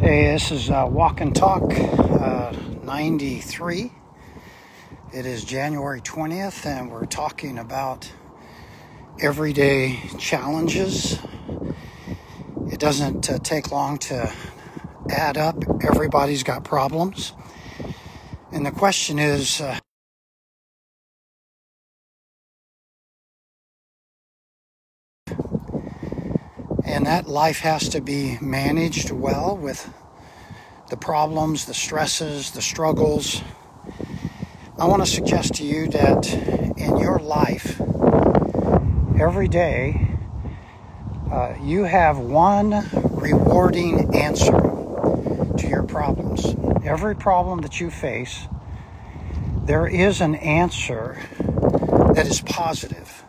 Hey, this is uh, Walk and Talk uh, 93. It is January 20th, and we're talking about everyday challenges. It doesn't uh, take long to add up. Everybody's got problems. And the question is and that life has to be managed well with the problems, the stresses, the struggles. I want to suggest to you that in your life, every day, uh, you have one rewarding answer to your problems. Every problem that you face, there is an answer that is positive.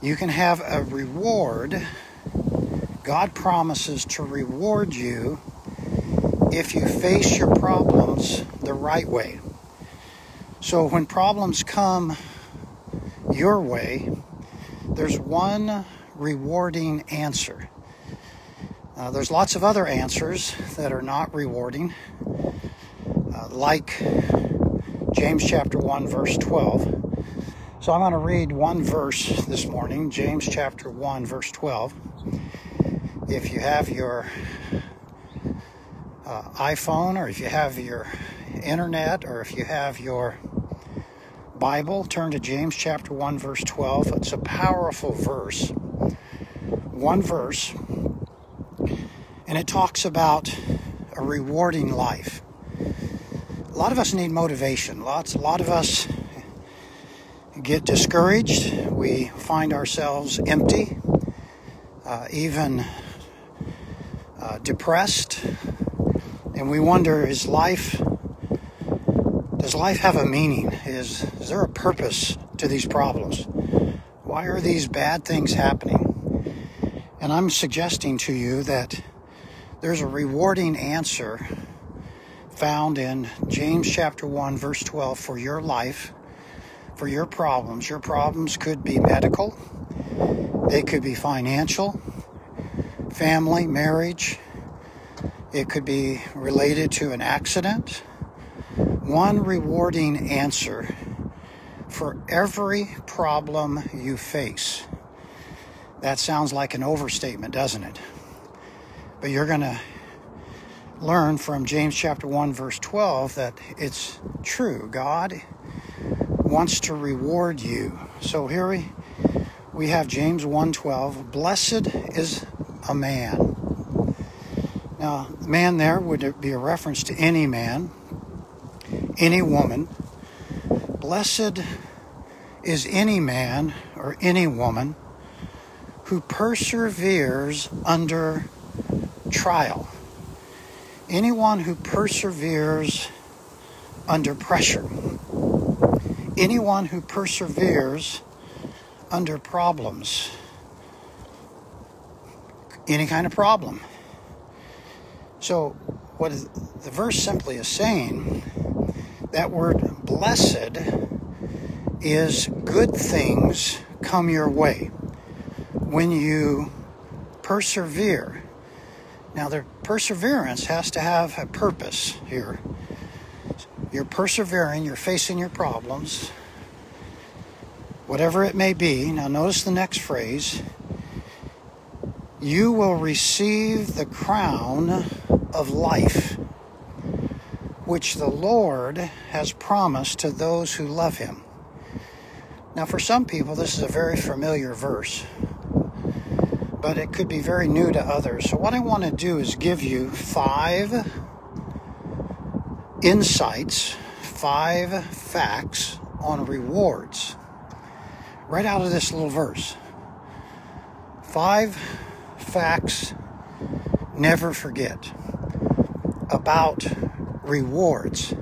You can have a reward God promises to reward you if you face your problems the right way. So when problems come your way, there's one rewarding answer. Uh, there's lots of other answers that are not rewarding, uh, like James chapter 1, verse 12. So I'm going to read one verse this morning, James chapter 1, verse 12 if you have your uh, iPhone or if you have your internet or if you have your Bible, turn to James chapter 1, verse 12. It's a powerful verse. One verse, and it talks about a rewarding life. A lot of us need motivation. Lots, a lot of us get discouraged. We find ourselves empty, uh, even uh, depressed, and we wonder: Is life? Does life have a meaning? Is is there a purpose to these problems? Why are these bad things happening? And I'm suggesting to you that there's a rewarding answer found in James chapter 1 verse 12 for your life, for your problems. Your problems could be medical, they could be financial, family, marriage. It could be related to an accident. One rewarding answer for every problem you face. That sounds like an overstatement, doesn't it? But you're going to learn from James chapter 1 verse 12 that it's true. God wants to reward you. So here we we have James 1:12, blessed is a man. Now, man there would be a reference to any man, any woman. Blessed is any man or any woman who perseveres under trial. Anyone who perseveres under pressure. Anyone who perseveres under problems any kind of problem. So, what is, the verse simply is saying, that word blessed is good things come your way when you persevere. Now, the perseverance has to have a purpose here. You're persevering, you're facing your problems, whatever it may be. Now, notice the next phrase you will receive the crown of life, which the Lord has promised to those who love him. Now, for some people, this is a very familiar verse, but it could be very new to others. So, what I want to do is give you five insights, five facts on rewards right out of this little verse. Five facts never forget about rewards.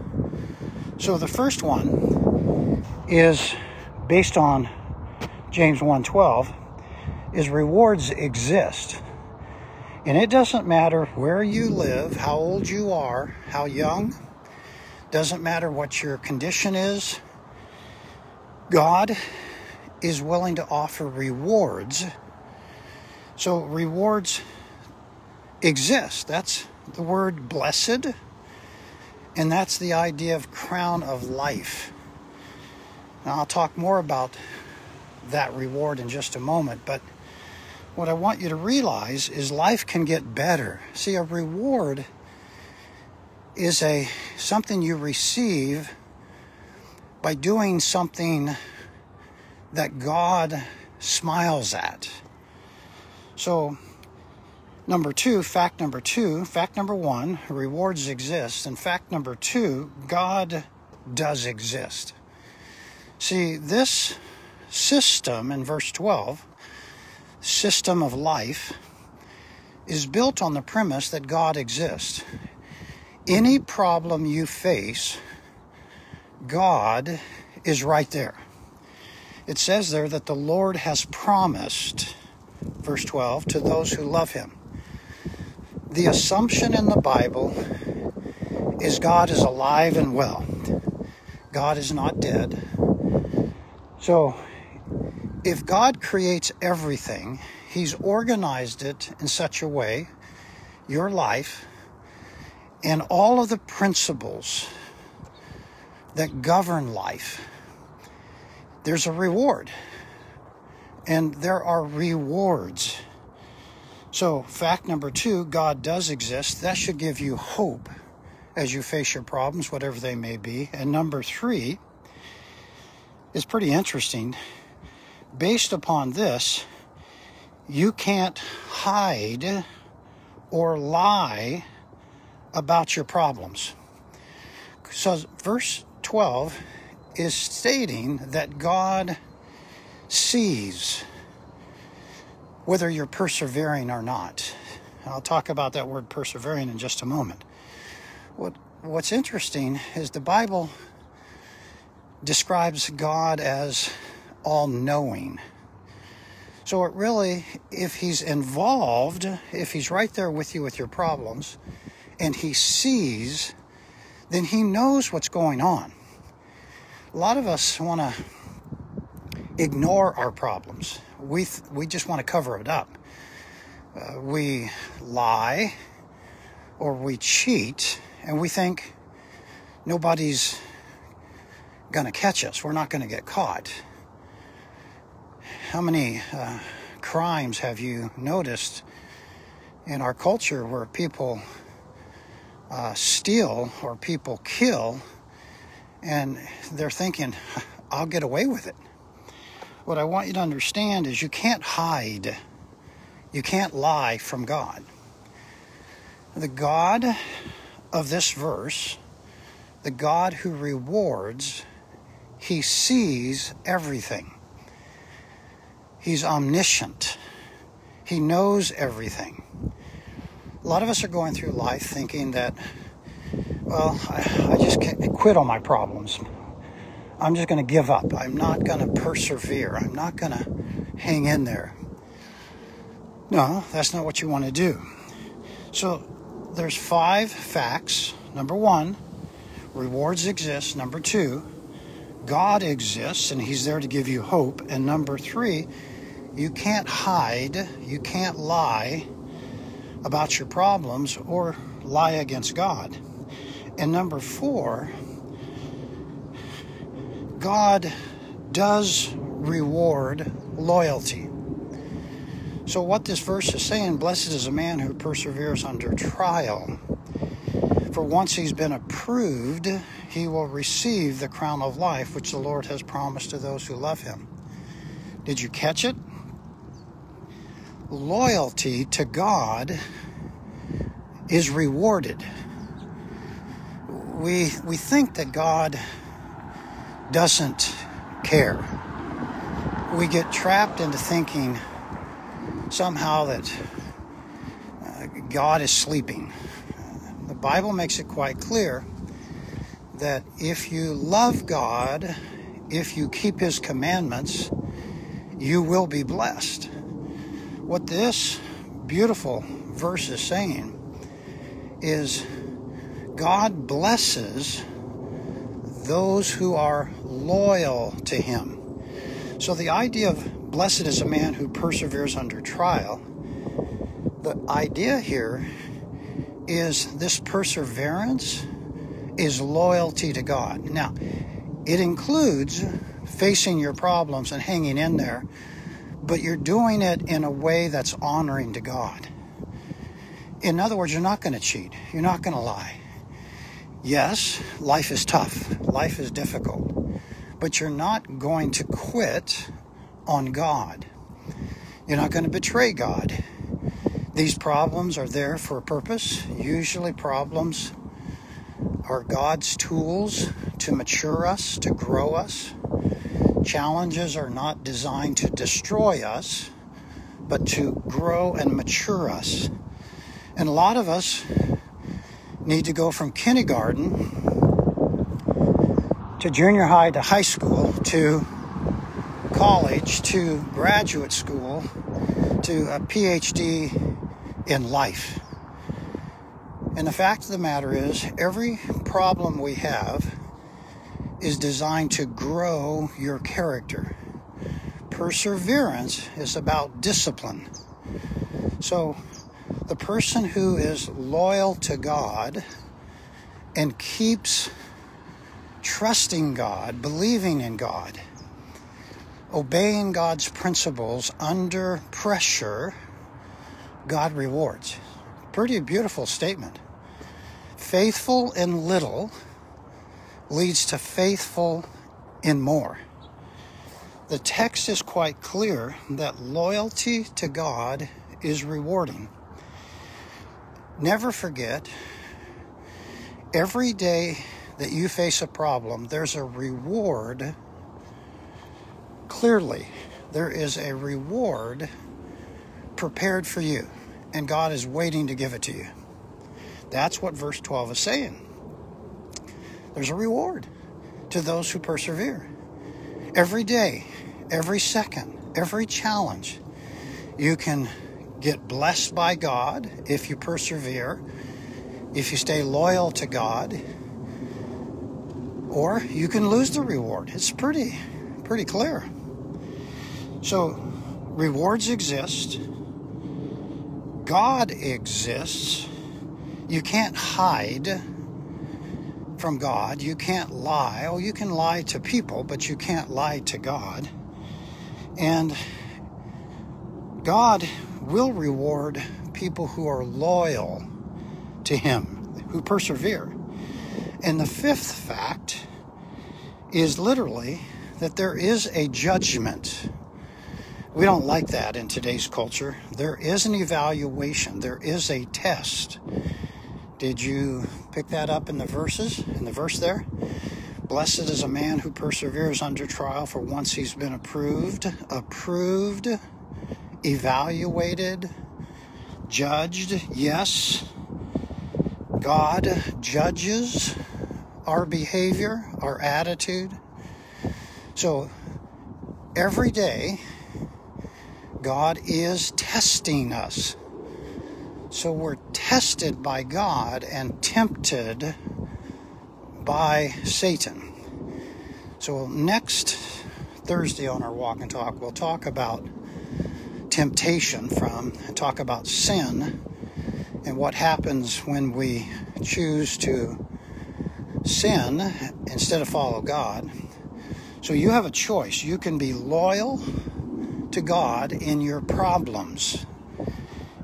So the first one is based on James 1:12 is rewards exist. And it doesn't matter where you live, how old you are, how young, doesn't matter what your condition is. God is willing to offer rewards So rewards exist. That's the word blessed, and that's the idea of crown of life. Now, I'll talk more about that reward in just a moment, but what I want you to realize is life can get better. See, a reward is a something you receive by doing something that God smiles at. So, number two, fact number two, fact number one, rewards exist. And fact number two, God does exist. See, this system in verse 12, system of life, is built on the premise that God exists. Any problem you face, God is right there. It says there that the Lord has promised, verse 12, to those who love him. The assumption in the Bible is God is alive and well. God is not dead. So, if God creates everything, He's organized it in such a way, your life, and all of the principles that govern life, there's a reward. And there are rewards. So, fact number two God does exist. That should give you hope as you face your problems, whatever they may be. And number three, is pretty interesting. Based upon this, you can't hide or lie about your problems. So, verse 12 is stating that God sees whether you're persevering or not. I'll talk about that word persevering in just a moment. What, what's interesting is the Bible describes God as all knowing. So, it really, if He's involved, if He's right there with you with your problems, and He sees, then He knows what's going on. A lot of us want to ignore our problems, we, th- we just want to cover it up. Uh, we lie or we cheat, and we think nobody's going to catch us. We're not going to get caught. How many uh, crimes have you noticed in our culture where people uh, steal or people kill and they're thinking, I'll get away with it? What I want you to understand is you can't hide, you can't lie from God. The God of this verse, the God who rewards, he sees everything. He's omniscient. He knows everything. A lot of us are going through life thinking that, well, I, I just can't quit on my problems. I'm just going to give up. I'm not going to persevere. I'm not going to hang in there. No, that's not what you want to do. So there's five facts. Number one, rewards exist. Number two, God exists and He's there to give you hope. And number three, you can't hide, you can't lie about your problems or lie against God. And number four, God does reward loyalty. So, what this verse is saying, blessed is a man who perseveres under trial. For once he's been approved, he will receive the crown of life which the Lord has promised to those who love him. Did you catch it? Loyalty to God is rewarded. We, we think that God doesn't care. We get trapped into thinking somehow that uh, God is sleeping. The Bible makes it quite clear that if you love God, if you keep His commandments, you will be blessed. What this beautiful verse is saying is God blesses those who are loyal to Him. So the idea of blessed is a man who perseveres under trial the idea here is this perseverance is loyalty to God. Now, it includes facing your problems and hanging in there, but you're doing it in a way that's honoring to God. In other words, you're not going to cheat, you're not going to lie. Yes, life is tough, life is difficult, but you're not going to quit on God. You're not going to betray God. These problems are there for a purpose. Usually, problems are God's tools to mature us, to grow us. Challenges are not designed to destroy us, but to grow and mature us. And a lot of us need to go from kindergarten to junior high to high school to college to graduate school to a PhD in life. And the fact of the matter is, every problem we have is designed to grow your character. Perseverance is about discipline. So, the person who is loyal to God and keeps trusting God, believing in God, obeying God's principles under pressure God rewards. Pretty beautiful statement. Faithful in little leads to faithful in more. The text is quite clear that loyalty to God is rewarding. Never forget, every day that you face a problem, there's a reward. Clearly, there is a reward prepared for you, and God is waiting to give it to you. That's what verse 12 is saying. There's a reward to those who persevere. Every day, every second, every challenge, you can get blessed by God if you persevere, if you stay loyal to God, or you can lose the reward. It's pretty pretty clear. So rewards exist. God exists. You can't hide from God. You can't lie. Oh, you can lie to people, but you can't lie to God. And God will reward people who are loyal to Him, who persevere. And the fifth fact is literally that there is a judgment we don't like that in today's culture. There is an evaluation, there is a test. Did you pick that up in the verses, in the verse there? Blessed is a man who perseveres under trial, for once he's been approved, approved, evaluated, judged. Yes, God judges our behavior, our attitude. So every day, God is testing us. So we're tested by God and tempted by Satan. So next Thursday on our walk and talk, we'll talk about temptation from talk about sin and what happens when we choose to sin instead of follow God. So you have a choice. You can be loyal to God in your problems.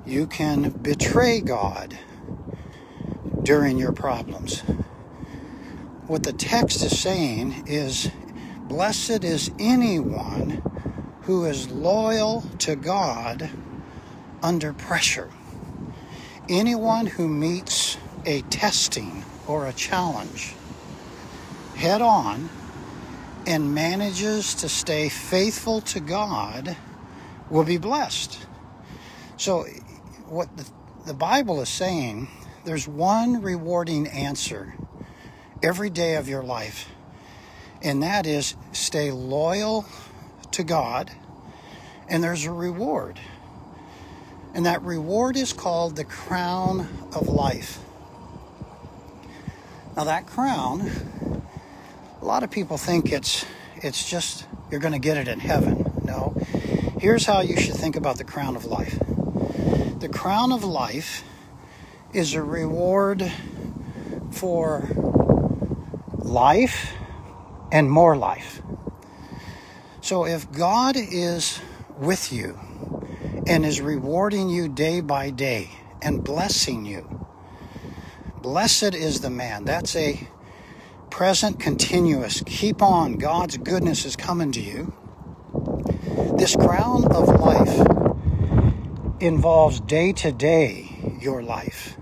You can betray God during your problems. What the text is saying is blessed is anyone who is loyal to God under pressure. Anyone who meets a testing or a challenge head on and manages to stay faithful to God will be blessed. So, what the, the Bible is saying, there's one rewarding answer every day of your life, and that is stay loyal to God, and there's a reward. And that reward is called the crown of life. Now, that crown a lot of people think it's it's just you're going to get it in heaven. No. Here's how you should think about the crown of life. The crown of life is a reward for life and more life. So if God is with you and is rewarding you day by day and blessing you, blessed is the man. That's a present continuous. Keep on. God's goodness is coming to you. This crown of life involves day to day your life.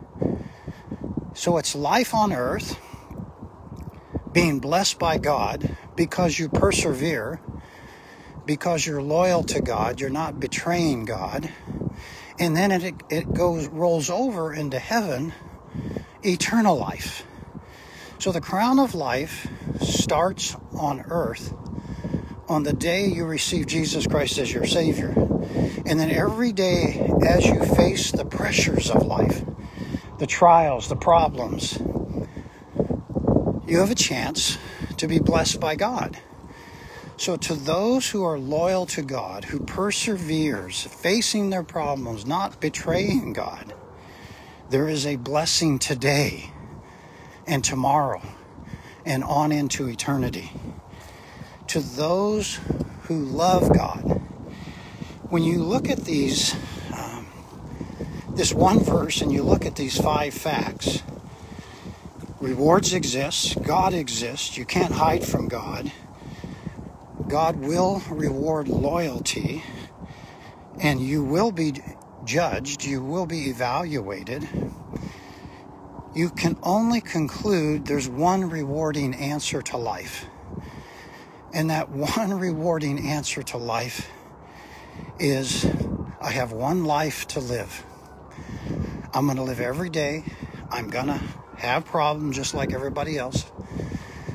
So it's life on earth, being blessed by God because you persevere, because you're loyal to God, you're not betraying God. And then it, it goes rolls over into heaven, eternal life. So the crown of life starts on earth on the day you receive Jesus Christ as your Savior. And then every day as you face the pressures of life, the trials, the problems, you have a chance to be blessed by God. So, to those who are loyal to God, who perseveres, facing their problems, not betraying God, there is a blessing today and tomorrow and on into eternity to those who love God. When you look at these, um, this one verse, and you look at these five facts, rewards exist, God exists, you can't hide from God. God will reward loyalty, and you will be judged, you will be evaluated. You can only conclude there's one rewarding answer to life. And that one rewarding answer to life is I have one life to live. I'm going to live every day. I'm going to have problems just like everybody else.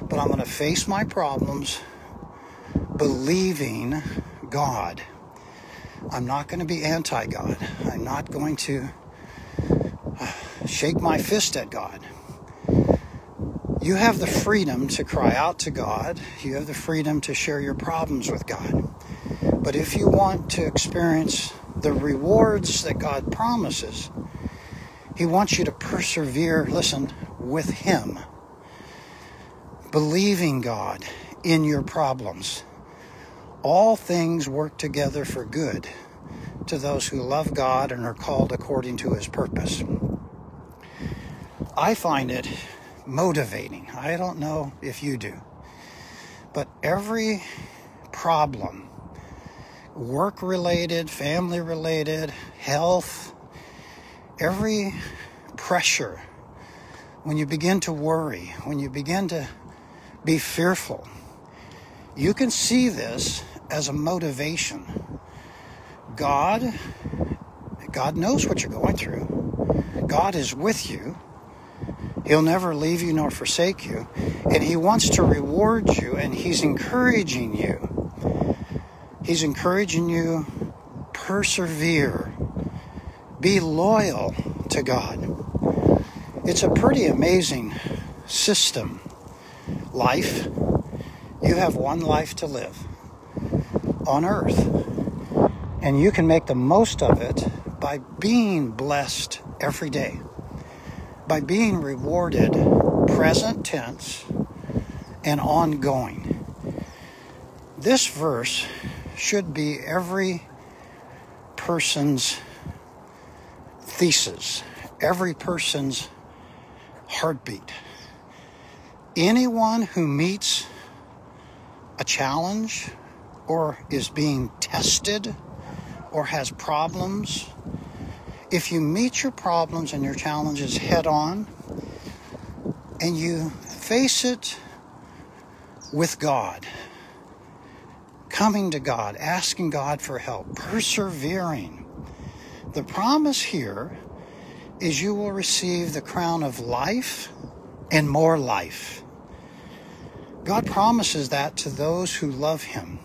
But I'm going to face my problems believing God. I'm not going to be anti God. I'm not going to uh, shake my fist at God you have the freedom to cry out to God. You have the freedom to share your problems with God. But if you want to experience the rewards that God promises, He wants you to persevere, listen, with Him, believing God in your problems. All things work together for good to those who love God and are called according to His purpose. I find it motivating. I don't know if you do. But every problem, work related, family related, health, every pressure, when you begin to worry, when you begin to be fearful, you can see this as a motivation. God, God knows what you're going through. God is with you. He'll never leave you nor forsake you. And He wants to reward you, and He's encouraging you. He's encouraging you, persevere, be loyal to God. It's a pretty amazing system. Life, you have one life to live on earth. And you can make the most of it by being blessed every day by being rewarded present tense and ongoing. This verse should be every person's thesis, every person's heartbeat. Anyone who meets a challenge or is being tested or has problems if you meet your problems and your challenges head on and you face it with God, coming to God, asking God for help, persevering, the promise here is you will receive the crown of life and more life. God promises that to those who love Him.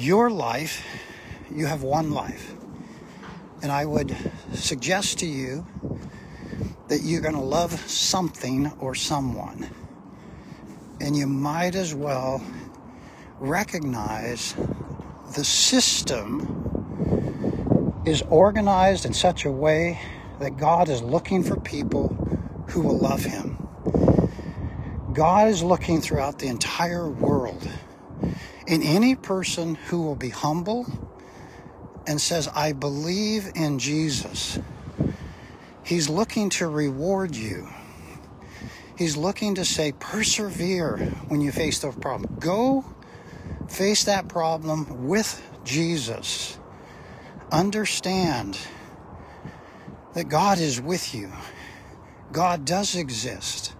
Your life, you have one life. And I would suggest to you that you're going to love something or someone. And you might as well recognize the system is organized in such a way that God is looking for people who will love Him. God is looking throughout the entire world in any person who will be humble and says, I believe in Jesus. He's looking to reward you. He's looking to say, persevere when you face those problems. Go face that problem with Jesus. Understand that God is with you. God does exist.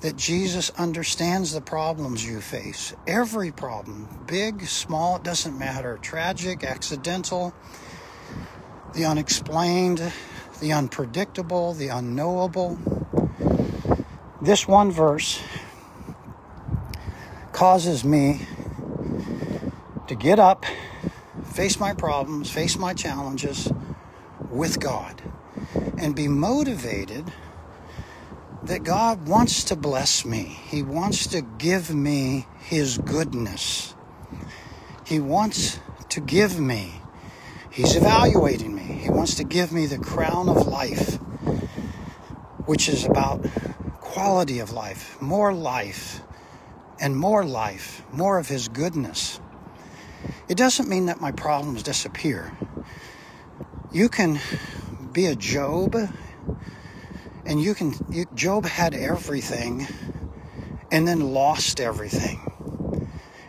That Jesus understands the problems you face. Every problem, big, small, it doesn't matter. Tragic, accidental, the unexplained, the unpredictable, the unknowable. This one verse causes me to get up, face my problems, face my challenges with God, and be motivated that God wants to bless me. He wants to give me His goodness. He wants to give me He's evaluating me. He wants to give me the crown of life, which is about quality of life, more life, and more life, more of His goodness. It doesn't mean that my problems disappear. You can be a Job, and you can. You, Job had everything, and then lost everything,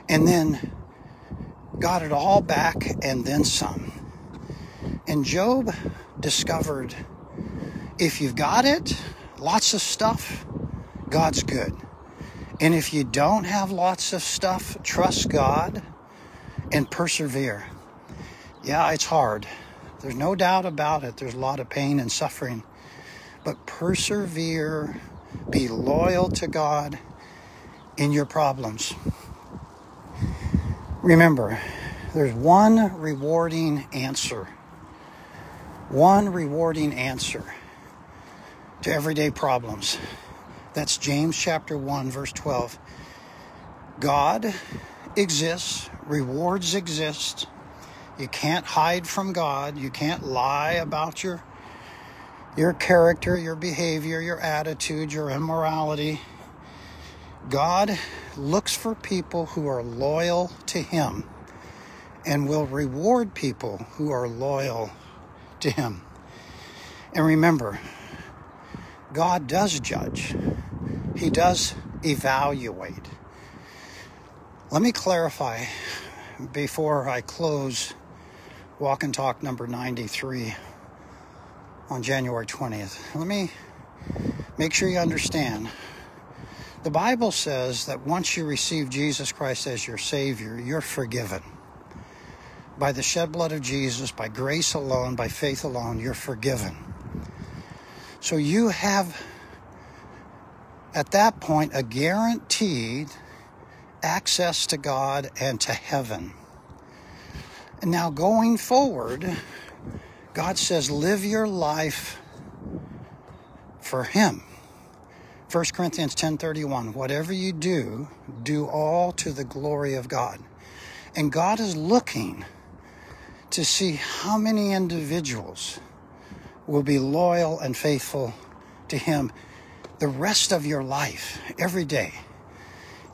and then got it all back, and then some. And Job discovered if you've got it, lots of stuff, God's good. And if you don't have lots of stuff, trust God and persevere. Yeah, it's hard. There's no doubt about it. There's a lot of pain and suffering. But persevere, be loyal to God in your problems. Remember, there's one rewarding answer one rewarding answer to everyday problems. That's James chapter 1, verse 12. God exists, rewards exist. You can't hide from God. You can't lie about your your character, your behavior, your attitude, your immorality. God looks for people who are loyal to him and will reward people who are loyal to Him. And remember, God does judge, He does evaluate. Let me clarify before I close Walk and Talk number 93 on January 20th. Let me make sure you understand. The Bible says that once you receive Jesus Christ as your Savior, you're forgiven by the shed blood of Jesus, by grace alone, by faith alone, you're forgiven. So you have, at that point, a guaranteed access to God and to heaven. And now going forward, God says, live your life for Him. 1 Corinthians 10:31 Whatever you do, do all to the glory of God. And God is looking to see how many individuals will be loyal and faithful to Him the rest of your life, every day.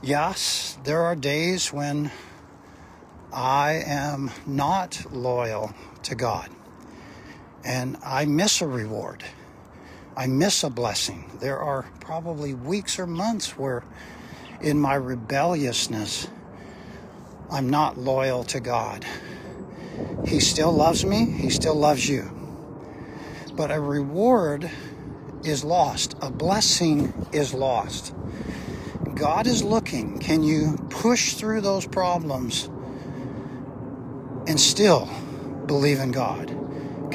Yes, there are days when I am not loyal to God and I miss a reward. I miss a blessing. There are probably weeks or months where, in my rebelliousness, I'm not loyal to God. He still loves me, He still loves you. But a reward is lost, a blessing is lost. God is looking. Can you push through those problems and still believe in God?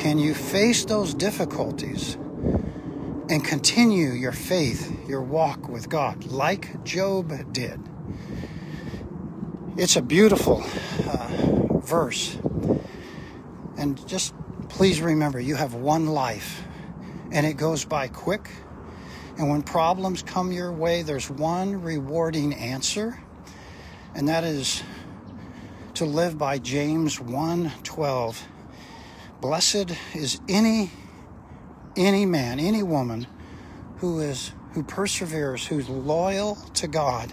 Can you face those difficulties and continue your faith, your walk with God, like Job did? It's a beautiful uh, verse and just please remember you have one life and it goes by quick. And when problems come your way, there's one rewarding answer, and that is to live by James 1:12. Blessed is any any man, any woman who is who perseveres, who's loyal to God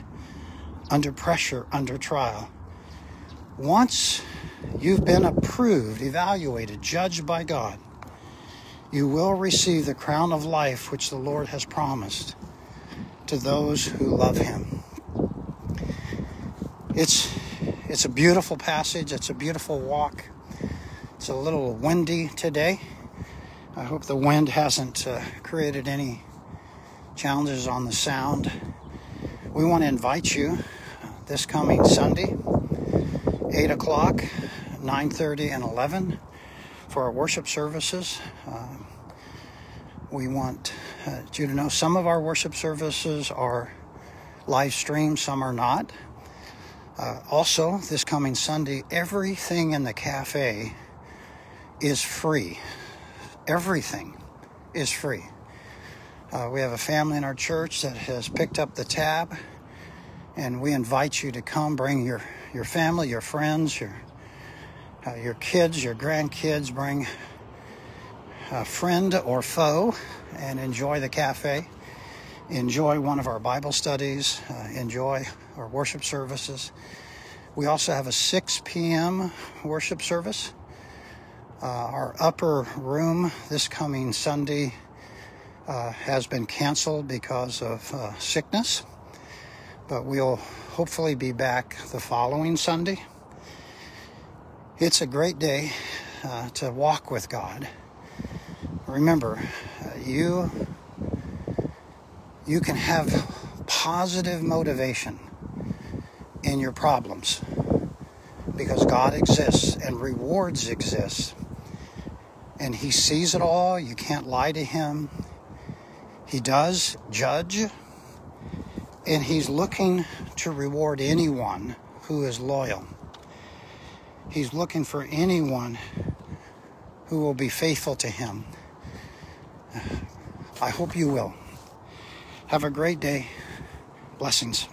under pressure, under trial. Once you've been approved, evaluated, judged by God, you will receive the crown of life which the Lord has promised to those who love him. It's it's a beautiful passage, it's a beautiful walk. It's a little windy today. I hope the wind hasn't uh, created any challenges on the sound. We want to invite you this coming Sunday, 8 o'clock, 9.30, and 11 for our worship services. Uh, we want uh, you to know some of our worship services are live streamed, some are not. Uh, also, this coming Sunday, everything in the cafe is free everything is free. Uh, we have a family in our church that has picked up the tab, and we invite you to come bring your, your family, your friends, your, uh, your kids, your grandkids, bring a friend or foe and enjoy the cafe. Enjoy one of our Bible studies, uh, enjoy our worship services. We also have a 6 p.m. worship service. Uh, our upper room this coming Sunday uh, has been canceled because of uh, sickness, but we'll hopefully be back the following Sunday. It's a great day uh, to walk with God. Remember, uh, you you can have positive motivation in your problems because God exists and rewards exist and he sees it all. You can't lie to him. He does judge, and he's looking to reward anyone who is loyal. He's looking for anyone who will be faithful to him. I hope you will. Have a great day. Blessings.